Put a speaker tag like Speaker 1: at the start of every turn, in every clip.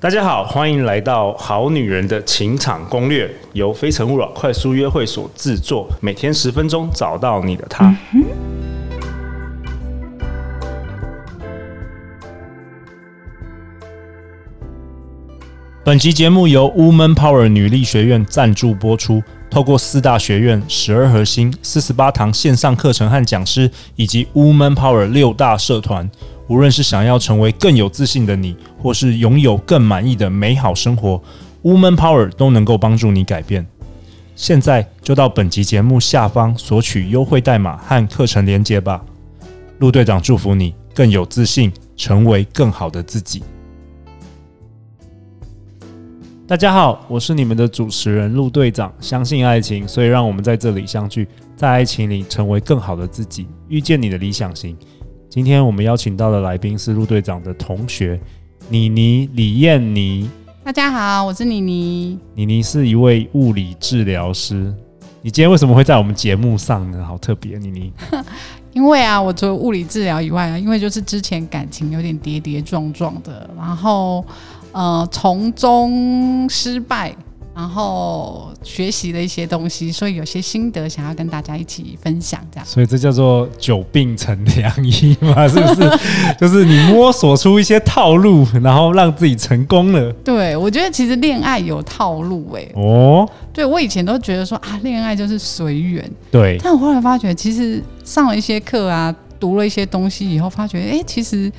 Speaker 1: 大家好，欢迎来到《好女人的情场攻略》，由非诚勿扰快速约会所制作，每天十分钟，找到你的他。本集节目由 Woman Power 女力学院赞助播出。透过四大学院、十二核心、四十八堂线上课程和讲师，以及 Woman Power 六大社团，无论是想要成为更有自信的你，或是拥有更满意的美好生活，Woman Power 都能够帮助你改变。现在就到本集节目下方索取优惠代码和课程连接吧。陆队长祝福你更有自信，成为更好的自己。大家好，我是你们的主持人陆队长。相信爱情，所以让我们在这里相聚，在爱情里成为更好的自己，遇见你的理想型。今天我们邀请到的来宾是陆队长的同学妮妮李燕妮。
Speaker 2: 大家好，我是妮妮。
Speaker 1: 妮妮是一位物理治疗师。你今天为什么会在我们节目上呢？好特别，妮妮。
Speaker 2: 因为啊，我除了物理治疗以外啊，因为就是之前感情有点跌跌撞撞的，然后。呃，从中失败，然后学习了一些东西，所以有些心得想要跟大家一起分享，这样。
Speaker 1: 所以这叫做久病成良医嘛，是不是？就是你摸索出一些套路，然后让自己成功了。
Speaker 2: 对，我觉得其实恋爱有套路哎、欸。
Speaker 1: 哦，
Speaker 2: 对，我以前都觉得说啊，恋爱就是随缘。
Speaker 1: 对，
Speaker 2: 但我后来发觉，其实上了一些课啊，读了一些东西以后，发觉哎，其实。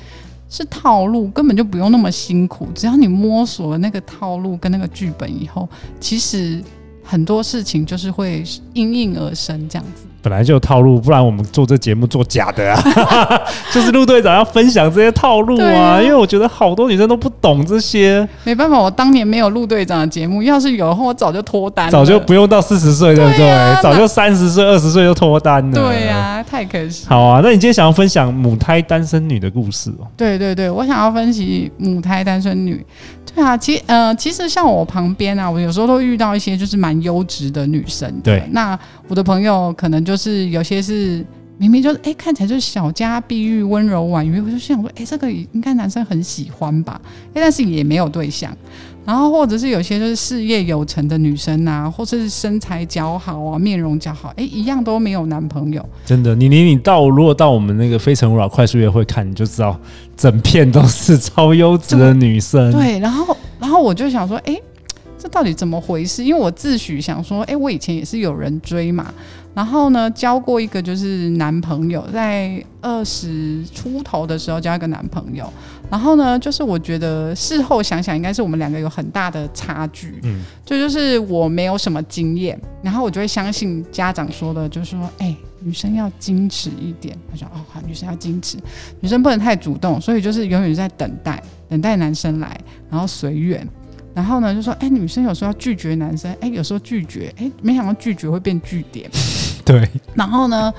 Speaker 2: 是套路，根本就不用那么辛苦。只要你摸索了那个套路跟那个剧本以后，其实很多事情就是会应运而生这样子。
Speaker 1: 本来就有套路，不然我们做这节目做假的啊！就是陆队长要分享这些套路啊，啊，因为我觉得好多女生都不懂这些。
Speaker 2: 没办法，我当年没有陆队长的节目，要是有的话，我早就脱单了，
Speaker 1: 早就不用到四十岁，对不对？啊、早就三十岁、二十岁就脱单了。
Speaker 2: 对呀、啊，太可惜。
Speaker 1: 好啊，那你今天想要分享母胎单身女的故事哦？
Speaker 2: 对对对，我想要分析母胎单身女。对啊，其实呃，其实像我旁边啊，我有时候都遇到一些就是蛮优质的女生。
Speaker 1: 对，
Speaker 2: 那我的朋友可能就是有些是明明就是哎，看起来就是小家碧玉、温柔婉约，我就想说，哎，这个应该男生很喜欢吧？哎，但是也没有对象。然后或者是有些就是事业有成的女生啊，或者是身材姣好啊，面容姣好，哎，一样都没有男朋友。
Speaker 1: 真的，你你你到如果到我们那个非诚勿扰快速约会看，你就知道整片都是超优质的女生。
Speaker 2: 对，然后然后我就想说，哎，这到底怎么回事？因为我自诩想说，哎，我以前也是有人追嘛。然后呢，交过一个就是男朋友，在二十出头的时候交一个男朋友。然后呢，就是我觉得事后想想，应该是我们两个有很大的差距。嗯，这就是我没有什么经验，然后我就会相信家长说的，就是说，哎，女生要矜持一点。他说，哦，好，女生要矜持，女生不能太主动，所以就是永远在等待，等待男生来，然后随缘。然后呢，就说，哎，女生有时候要拒绝男生，哎，有时候拒绝，哎，没想到拒绝会变句点。
Speaker 1: 对，
Speaker 2: 然后呢，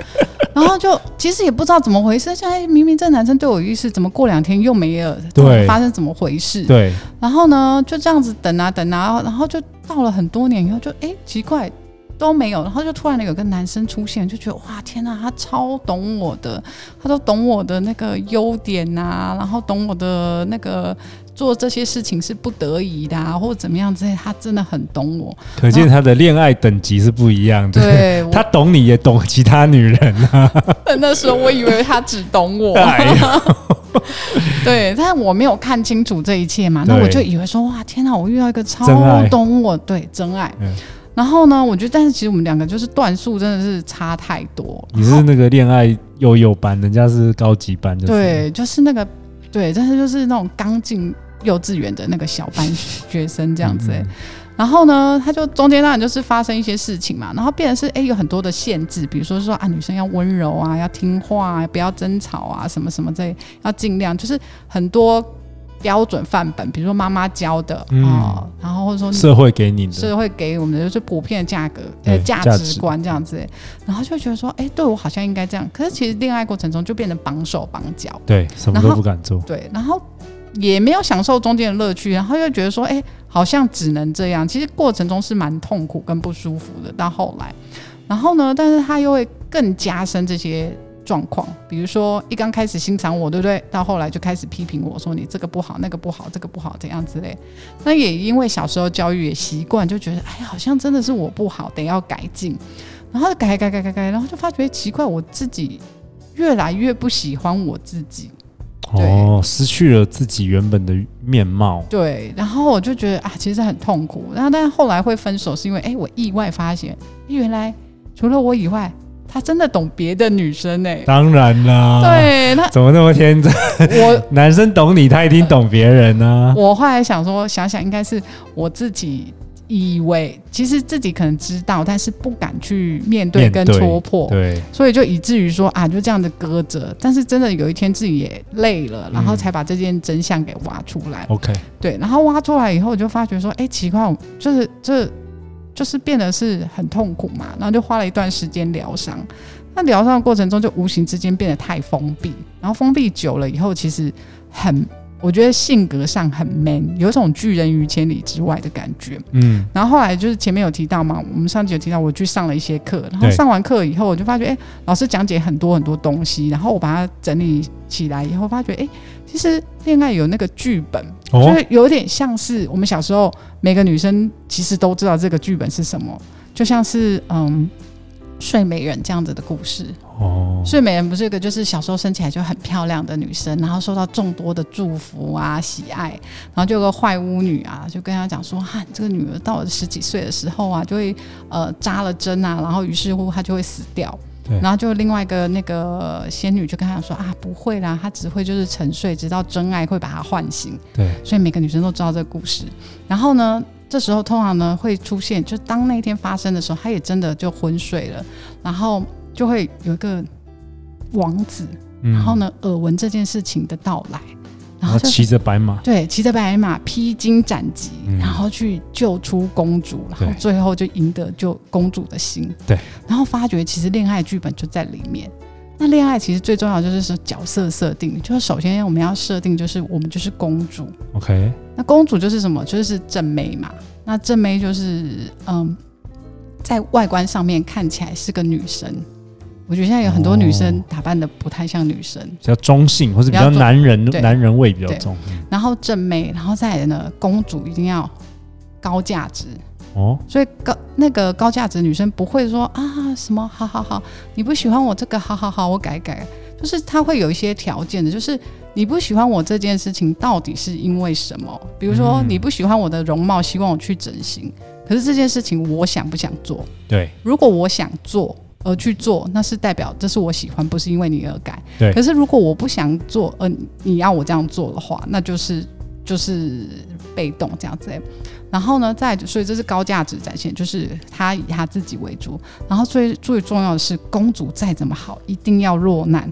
Speaker 2: 然后就其实也不知道怎么回事，现在明明这男生对我有意思，怎么过两天又没了？对，发生怎么回事？
Speaker 1: 对，
Speaker 2: 然后呢，就这样子等啊等啊，然后就到了很多年以后就，就哎奇怪都没有，然后就突然有个男生出现，就觉得哇天哪，他超懂我的，他都懂我的那个优点啊，然后懂我的那个。做这些事情是不得已的，啊，或者怎么样之类，他真的很懂我。
Speaker 1: 可见他的恋爱等级是不一样的。对，他懂你也懂其他女人啊。
Speaker 2: 那时候我以为他只懂我。对，但是我没有看清楚这一切嘛，那我就以为说哇天哪，我遇到一个超懂我，对，真爱。嗯、然后呢，我觉得，但是其实我们两个就是段数真的是差太多。
Speaker 1: 你是那个恋爱幼幼班，人家是高级班，就是，
Speaker 2: 对，就是那个。对，但是就是那种刚进幼稚园的那个小班学生这样子，欸，然后呢，他就中间当然就是发生一些事情嘛，然后变成是哎有很多的限制，比如说说啊女生要温柔啊，要听话啊，不要争吵啊，什么什么这要尽量就是很多标准范本，比如说妈妈教的哦，然后或者说
Speaker 1: 社会给你的，
Speaker 2: 社会给我们的就是普遍的价格呃价值观这样子，欸，然后就觉得说哎对我好像应该这样，可是其实恋爱过程中就变得绑手绑脚，
Speaker 1: 对，什么都不敢做，
Speaker 2: 对，然后也没有享受中间的乐趣，然后又觉得说哎好像只能这样，其实过程中是蛮痛苦跟不舒服的，到后来，然后呢，但是他又会更加深这些状况，比如说一刚开始欣赏我，对不对？到后来就开始批评我说你这个不好，那个不好，这个不好，怎样之类。那也因为小时候教育也习惯，就觉得哎，好像真的是我不好，得要改进。然后改改改改改，然后就发觉奇怪，我自己越来越不喜欢我自己。
Speaker 1: 哦，失去了自己原本的面貌。
Speaker 2: 对，然后我就觉得啊，其实很痛苦。然后，但是后来会分手，是因为哎，我意外发现，原来除了我以外。他真的懂别的女生呢、欸？
Speaker 1: 当然啦。
Speaker 2: 对，那
Speaker 1: 怎么那么天真？我 男生懂你，他一定懂别人呢、啊。
Speaker 2: 我后来想说，想想应该是我自己以为，其实自己可能知道，但是不敢去面对跟戳破。
Speaker 1: 对，
Speaker 2: 所以就以至于说啊，就这样的搁着。但是真的有一天自己也累了，然后才把这件真相给挖出来。
Speaker 1: OK，、嗯、
Speaker 2: 对，然后挖出来以后，我就发觉说，哎，奇怪，就是这。就是变得是很痛苦嘛，然后就花了一段时间疗伤。那疗伤的过程中，就无形之间变得太封闭，然后封闭久了以后，其实很，我觉得性格上很 man，有一种拒人于千里之外的感觉。嗯，然后后来就是前面有提到嘛，我们上集有提到，我去上了一些课，然后上完课以后，我就发觉，哎，老师讲解很多很多东西，然后我把它整理起来以后，发觉，哎。其实恋爱有那个剧本，哦，就是有点像是我们小时候每个女生其实都知道这个剧本是什么，就像是嗯睡美人这样子的故事。哦，睡美人不是一个就是小时候生起来就很漂亮的女生，然后受到众多的祝福啊喜爱，然后就有个坏巫女啊，就跟她讲说，哈，这个女儿到了十几岁的时候啊，就会呃扎了针啊，然后于是乎她就会死掉。然后就另外一个那个仙女就跟他说啊，不会啦，她只会就是沉睡，直到真爱会把她唤醒。
Speaker 1: 对，
Speaker 2: 所以每个女生都知道这个故事。然后呢，这时候通常呢会出现，就当那一天发生的时候，她也真的就昏睡了，然后就会有一个王子，然后呢耳闻这件事情的到来。然后骑
Speaker 1: 着白马，
Speaker 2: 对，骑着白马，披荆斩棘，嗯，然后去救出公主，然后最后就赢得救公主的心。
Speaker 1: 对，
Speaker 2: 然后发觉其实恋爱剧本就在里面。那恋爱其实最重要就是说角色设定，就是首先我们要设定就是我们就是公主。
Speaker 1: OK，
Speaker 2: 那公主就是什么？就是正妹嘛。那正妹就是嗯，在外观上面看起来是个女生。我觉得现在有很多女生打扮的不太像女生，
Speaker 1: 比较中性，或者比较男人男人味比较重。
Speaker 2: 然后正妹，然后再来呢，公主一定要高价值哦。所以高那个高价值女生不会说啊什么好好好，你不喜欢我这个好好好，我改改。就是她会有一些条件的，就是你不喜欢我这件事情到底是因为什么？比如说你不喜欢我的容貌，希望我去整形，可是这件事情我想不想做？
Speaker 1: 对，
Speaker 2: 如果我想做。而去做，那是代表这是我喜欢，不是因为你而改。
Speaker 1: 对。
Speaker 2: 可是如果我不想做，呃，你要我这样做的话，那就是就是被动这样子。然后呢，再所以这是高价值展现，就是他以他自己为主。然后最最重要的是，公主再怎么好，一定要落难。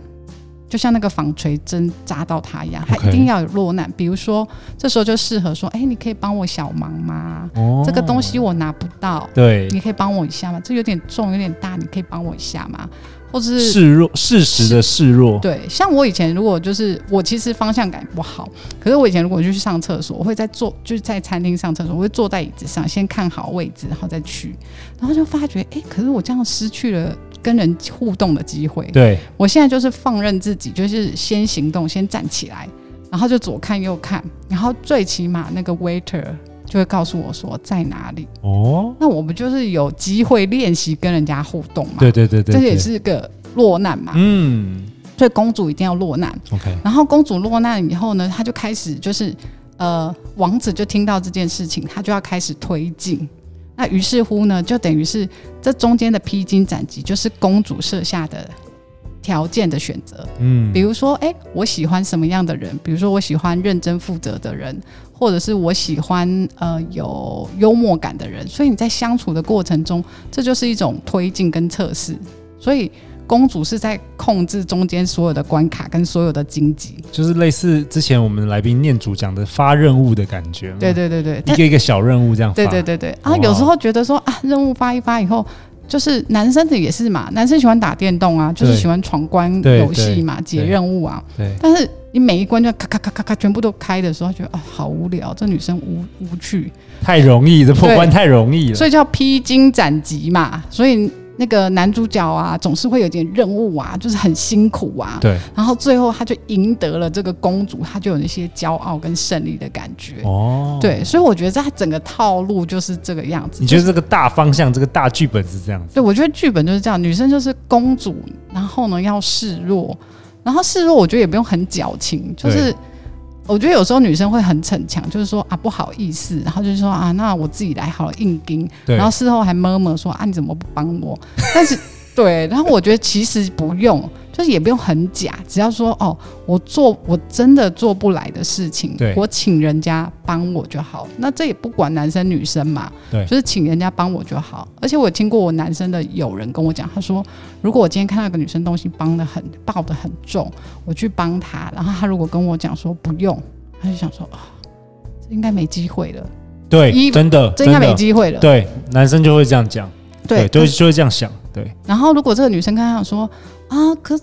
Speaker 2: 就像那个纺锤针扎到他一样，他一定要有落难。比如说，这时候就适合说：“哎、欸，你可以帮我小忙吗？哦、这个东西我拿不到，
Speaker 1: 对，
Speaker 2: 你可以帮我一下吗？这有点重，有点大，你可以帮我一下吗？或者是
Speaker 1: 示弱，适时的示弱。
Speaker 2: 对，像我以前如果就是我其实方向感不好，可是我以前如果就去上厕所，我会在坐就是在餐厅上厕所，我会坐在椅子上，先看好位置，然后再去，然后就发觉，哎、欸，可是我这样失去了。跟人互动的机会，
Speaker 1: 对，
Speaker 2: 我现在就是放任自己，就是先行动，先站起来，然后就左看右看，然后最起码那个 waiter 就会告诉我说在哪里。哦，那我们就是有机会练习跟人家互动嘛？
Speaker 1: 对对对对，
Speaker 2: 这也是个落难嘛。嗯，所以公主一定要落难。
Speaker 1: OK，
Speaker 2: 然后公主落难以后呢，她就开始就是呃，王子就听到这件事情，他就要开始推进。那于是乎呢，就等于是这中间的披荆斩棘，就是公主设下的条件的选择。嗯，比如说，哎，我喜欢什么样的人？比如说，我喜欢认真负责的人，或者是我喜欢呃有幽默感的人。所以你在相处的过程中，这就是一种推进跟测试。所以。公主是在控制中间所有的关卡跟所有的荆棘，
Speaker 1: 就是类似之前我们来宾念主讲的发任务的感觉。
Speaker 2: 对对对对，
Speaker 1: 一个一个小任务这样发。
Speaker 2: 对对对对啊，有时候觉得说啊，任务发一发以后，就是男生的也是嘛，男生喜欢打电动啊，就是喜欢闯关游戏嘛，解任务啊。对。但是你每一关就咔咔咔咔咔全部都开的时候，觉得啊好无聊，这女生无无趣。
Speaker 1: 太容易，这破关太容易了。
Speaker 2: 所以叫披荆斩棘嘛，所以。那个男主角啊，总是会有点任务啊，就是很辛苦啊。
Speaker 1: 对。
Speaker 2: 然后最后他就赢得了这个公主，他就有那些骄傲跟胜利的感觉。
Speaker 1: 哦。
Speaker 2: 对，所以我觉得他整个套路就是这个样子。
Speaker 1: 你觉得这个大方向，这个大剧本是这样子？
Speaker 2: 对，我觉得剧本就是这样，女生就是公主，然后呢要示弱，然后示弱，我觉得也不用很矫情，就是。我觉得有时候女生会很逞强，就是说啊不好意思，然后就是说啊那我自己来好了硬盯，然后事后还 murmur 说啊你怎么不帮我？但是对，然后我觉得其实不用。就是也不用很假，只要说哦，我做我真的做不来的事情，对，我请人家帮我就好。那这也不管男生女生嘛，对，就是请人家帮我就好。而且我听过我男生的友人跟我讲，他说如果我今天看到一个女生东西帮的很抱的很重，我去帮她，然后她如果跟我讲说不用，他就想说啊、哦，这应该没机会了。
Speaker 1: 对，真的，
Speaker 2: 这应该没机会了。
Speaker 1: 对，男生就会这样讲，对，就会就会这样想。对，
Speaker 2: 然后如果这个女生跟他讲说。啊，可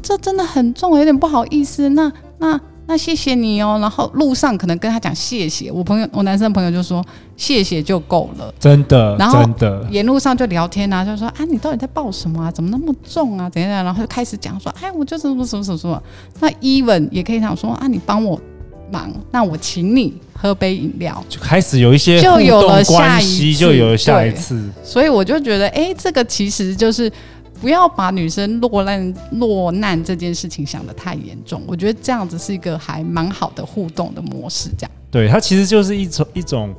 Speaker 2: 这真的很重，有点不好意思。那那那谢谢你哦。然后路上可能跟他讲谢谢，我朋友我男生朋友就说谢谢就够了，
Speaker 1: 真的。
Speaker 2: 然后
Speaker 1: 真的
Speaker 2: 沿路上就聊天啊，就说啊你到底在抱什么啊？怎么那么重啊？怎样？然后就开始讲说哎，我就什么什么什么什么。那 even 也可以想说啊，你帮我忙，那我请你喝杯饮料，
Speaker 1: 就开始有一些
Speaker 2: 就有了下一次，
Speaker 1: 就有了下一次。
Speaker 2: 所以我就觉得哎，这个其实就是。不要把女生落难落难这件事情想得太严重，我觉得这样子是一个还蛮好的互动的模式。这样，
Speaker 1: 对，它其实就是一种一种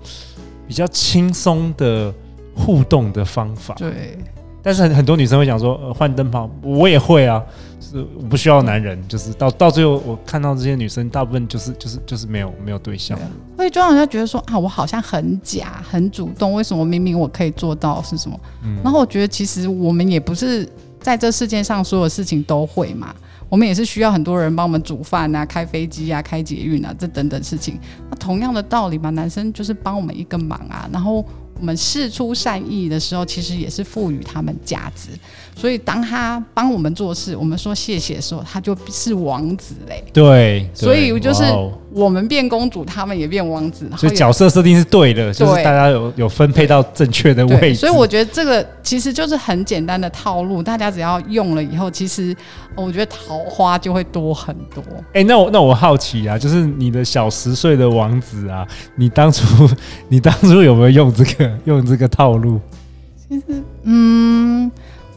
Speaker 1: 比较轻松的互动的方法。
Speaker 2: 对，
Speaker 1: 但是很很多女生会讲说，呃，换灯泡，我也会啊。是我不需要男人，就是到到最后，我看到这些女生，大部分就是就是就是没有没有对象，
Speaker 2: 会就让人家觉得说啊，我好像很假，很主动，为什么明明我可以做到是什么？嗯，然后我觉得其实我们也不是在这世界上所有事情都会嘛，我们也是需要很多人帮我们煮饭啊、开飞机啊、开捷运啊这等等事情。那同样的道理嘛，男生就是帮我们一个忙啊，然后。我们试出善意的时候，其实也是赋予他们价值。所以当他帮我们做事，我们说谢谢的时候，他就是王子嘞。
Speaker 1: 对，
Speaker 2: 所以就是我们变公主，他们也变王子。
Speaker 1: 所以角色设定是对的，就是大家有有分配到正确的位置。
Speaker 2: 所以我觉得这个其实就是很简单的套路，大家只要用了以后，其实我觉得桃花就会多很多。
Speaker 1: 哎，那我那我好奇啊，就是你的小十岁的王子啊，你当初你当初有没有用这个？用这个套路，
Speaker 2: 其实，嗯，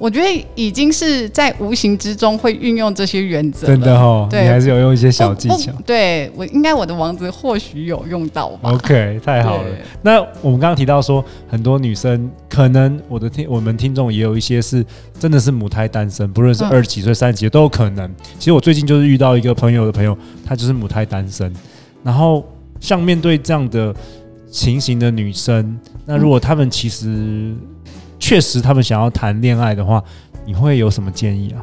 Speaker 2: 我觉得已经是在无形之中会运用这些原则。
Speaker 1: 真的哦，对，你还是有用一些小技巧。
Speaker 2: 对，我应该我的王子或许有用到吧。
Speaker 1: OK，太好了。那我们刚刚提到说，很多女生可能我的听我们听众也有一些是真的是母胎单身，不论是二十几岁、三十几岁都有可能。其实我最近就是遇到一个朋友的朋友，她就是母胎单身。然后像面对这样的情形的女生。那如果她们其实确实他们想要谈恋爱的话，你会有什么建议啊？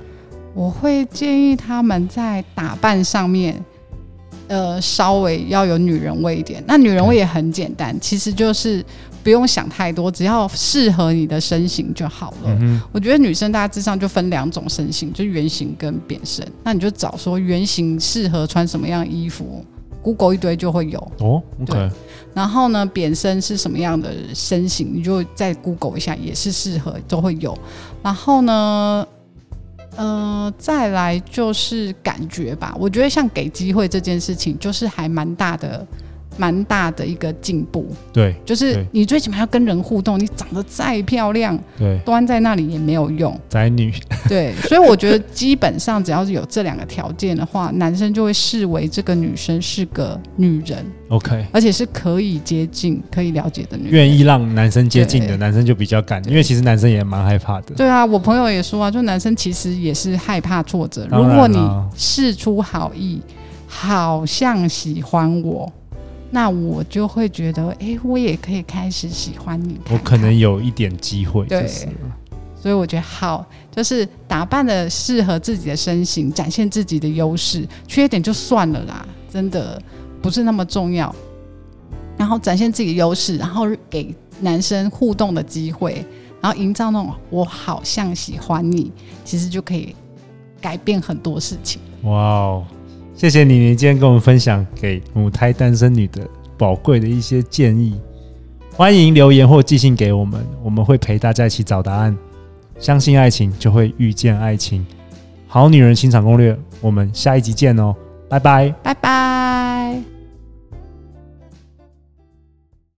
Speaker 2: 我会建议他们在打扮上面，呃，稍微要有女人味一点。那女人味也很简单，其实就是不用想太多，只要适合你的身形就好了。嗯。我觉得女生大致上就分两种身形，就圆形跟扁身。那你就找说圆形适合穿什么样的衣服。Google 一堆就会有
Speaker 1: 哦，OK。
Speaker 2: 对，然后呢，扁身是什么样的身形，你就再 Google 一下，也是适合都会有。然后呢，呃，再来就是感觉吧。我觉得像给机会这件事情，就是还蛮大的。蛮大的一个进步，
Speaker 1: 对，
Speaker 2: 就是你最起码要跟人互动，你长得再漂亮，对，端在那里也没有用，
Speaker 1: 宅女，
Speaker 2: 对，所以我觉得基本上只要是有这两个条件的话，男生就会视为这个女生是个女人
Speaker 1: ，OK，
Speaker 2: 而且是可以接近、可以了解的女人，
Speaker 1: 愿意让男生接近的男生就比较敢，因为其实男生也蛮害怕的。
Speaker 2: 对啊，我朋友也说啊，就男生其实也是害怕挫折，如果你事出好意，好像喜欢我。那我就会觉得，哎、欸，我也可以开始喜欢你看看。
Speaker 1: 我可能有一点机会，
Speaker 2: 对，所以我觉得好，就是打扮的适合自己的身形，展现自己的优势，缺点就算了啦，真的不是那么重要。然后展现自己的优势，然后给男生互动的机会，然后营造那种我好像喜欢你，其实就可以改变很多事情。
Speaker 1: 哇哦！谢谢你，你今天跟我们分享给母胎单身女的宝贵的一些建议。欢迎留言或寄信给我们，我们会陪大家一起找答案。相信爱情，就会遇见爱情。好女人情场攻略，我们下一集见哦，拜拜，
Speaker 2: 拜拜。